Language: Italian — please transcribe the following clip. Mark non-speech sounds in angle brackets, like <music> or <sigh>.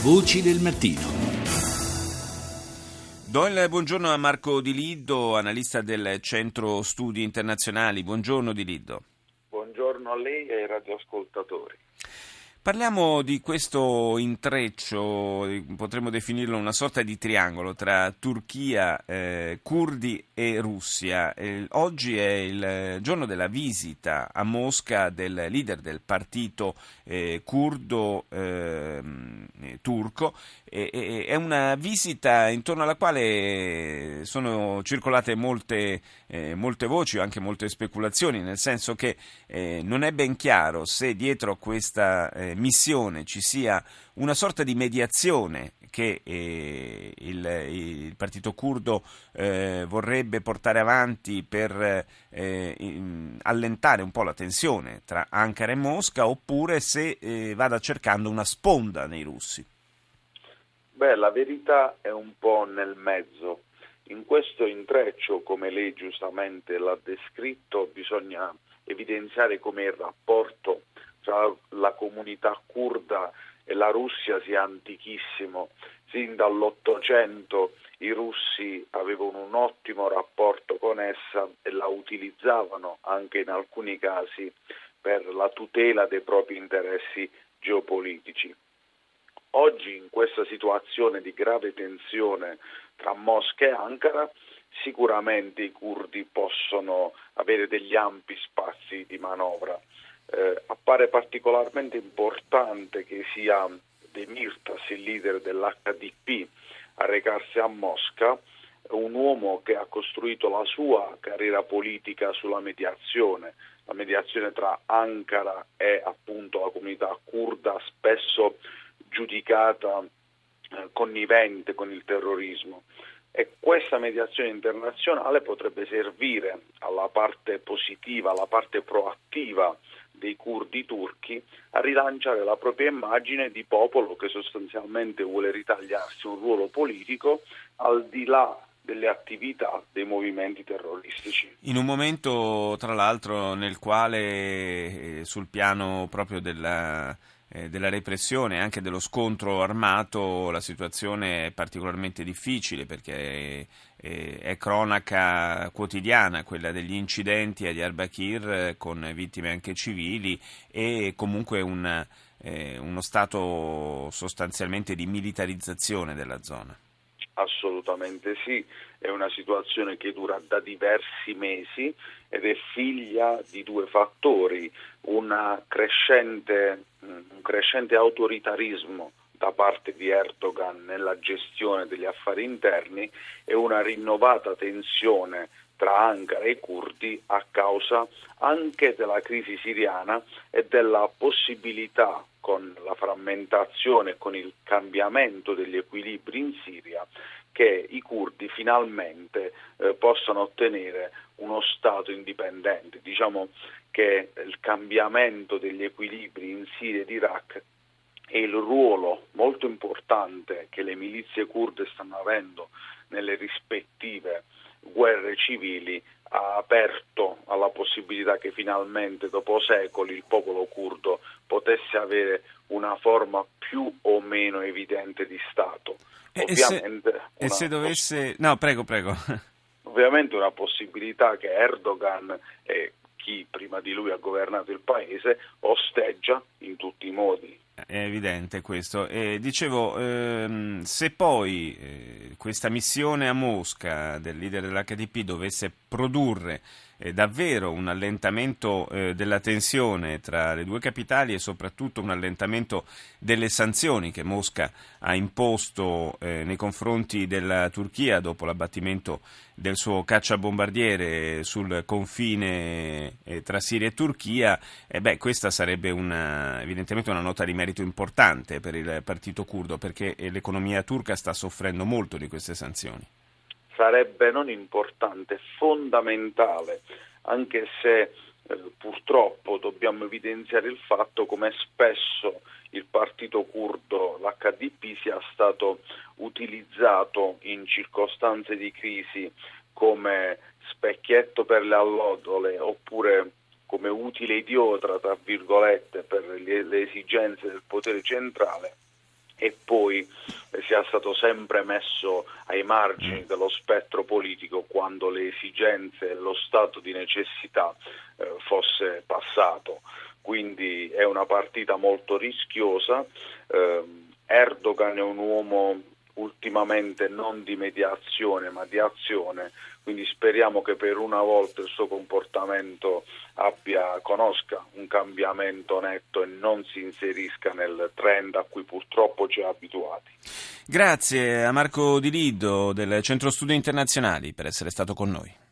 Voci del mattino. Do il buongiorno a Marco Di Liddo, analista del Centro Studi Internazionali. Buongiorno Di Liddo. Buongiorno a lei e ai radioascoltatori. Parliamo di questo intreccio, potremmo definirlo una sorta di triangolo tra Turchia, eh, curdi e Russia. Eh, oggi è il giorno della visita a Mosca del leader del partito eh, curdo ehm, turco. è una visita intorno alla quale sono circolate molte, eh, molte voci anche molte speculazioni, nel senso che eh, non è ben chiaro se dietro questa eh, missione ci sia una sorta di mediazione che eh, il, il, partito curdo eh, vorrebbe portare avanti per eh, in, allentare un po' la tensione tra Ankara e Mosca oppure se eh, vada cercando una sponda nei russi. Beh, la verità è un po' nel mezzo. In questo intreccio, come lei giustamente l'ha descritto, bisogna evidenziare come il rapporto tra la comunità curda e la Russia sia antichissimo. Sin dall'Ottocento i russi avevano un ottimo rapporto con essa e la utilizzavano anche in alcuni casi per la tutela dei propri interessi geopolitici. Oggi in questa situazione di grave tensione tra Mosca e Ankara sicuramente i curdi possono avere degli ampi spazi di manovra eh, appare particolarmente importante che sia Demirtas, il leader dell'HDP, a recarsi a Mosca, un uomo che ha costruito la sua carriera politica sulla mediazione, la mediazione tra Ankara e appunto la comunità kurda, spesso giudicata eh, connivente con il terrorismo. E questa mediazione internazionale potrebbe servire alla parte positiva, alla parte proattiva dei curdi turchi a rilanciare la propria immagine di popolo che sostanzialmente vuole ritagliarsi un ruolo politico al di là delle attività dei movimenti terroristici. In un momento, tra l'altro, nel quale eh, sul piano proprio della eh, della repressione e anche dello scontro armato la situazione è particolarmente difficile perché è, è cronaca quotidiana quella degli incidenti a Diyarbakir eh, con vittime anche civili e comunque un, eh, uno stato sostanzialmente di militarizzazione della zona. Assolutamente sì, è una situazione che dura da diversi mesi ed è figlia di due fattori, crescente, un crescente autoritarismo da parte di Erdogan nella gestione degli affari interni e una rinnovata tensione tra Ankara e i curdi a causa anche della crisi siriana e della possibilità con la frammentazione e con il cambiamento degli equilibri in Siria che i curdi finalmente eh, possano ottenere uno Stato indipendente. Diciamo che il cambiamento degli equilibri in Siria ed Iraq e il ruolo molto importante che le milizie kurde stanno avendo nelle rispettive guerre civili ha aperto alla possibilità che finalmente dopo secoli il popolo curdo potesse avere una forma più o meno evidente di Stato. E, ovviamente, se, e se dovesse... No, prego, prego. <laughs> Ovviamente una possibilità che Erdogan e chi prima di lui ha governato il paese osteggia in tutti i modi. È evidente questo. Eh, dicevo, ehm, se poi eh, questa missione a Mosca del leader dell'HDP dovesse produrre eh, davvero un allentamento eh, della tensione tra le due capitali e soprattutto un allentamento delle sanzioni che Mosca ha imposto eh, nei confronti della Turchia dopo l'abbattimento del suo cacciabombardiere sul confine eh, tra Siria e Turchia, eh, beh, questa sarebbe una, evidentemente una nota di merito importante per il partito curdo perché l'economia turca sta soffrendo molto di queste sanzioni sarebbe non importante, fondamentale, anche se eh, purtroppo dobbiamo evidenziare il fatto come spesso il partito curdo, l'HDP, sia stato utilizzato in circostanze di crisi come specchietto per le allodole oppure come utile idiota, tra virgolette, per le, le esigenze del potere centrale e poi sia stato sempre messo ai margini dello spettro politico quando le esigenze e lo stato di necessità eh, fosse passato. Quindi è una partita molto rischiosa. Eh, Erdogan è un uomo ultimamente non di mediazione ma di azione, quindi speriamo che per una volta il suo comportamento abbia, conosca un cambiamento netto e non si inserisca nel trend a cui purtroppo ci ha abituati. Grazie a Marco Di Lido del Centro Studi Internazionali per essere stato con noi.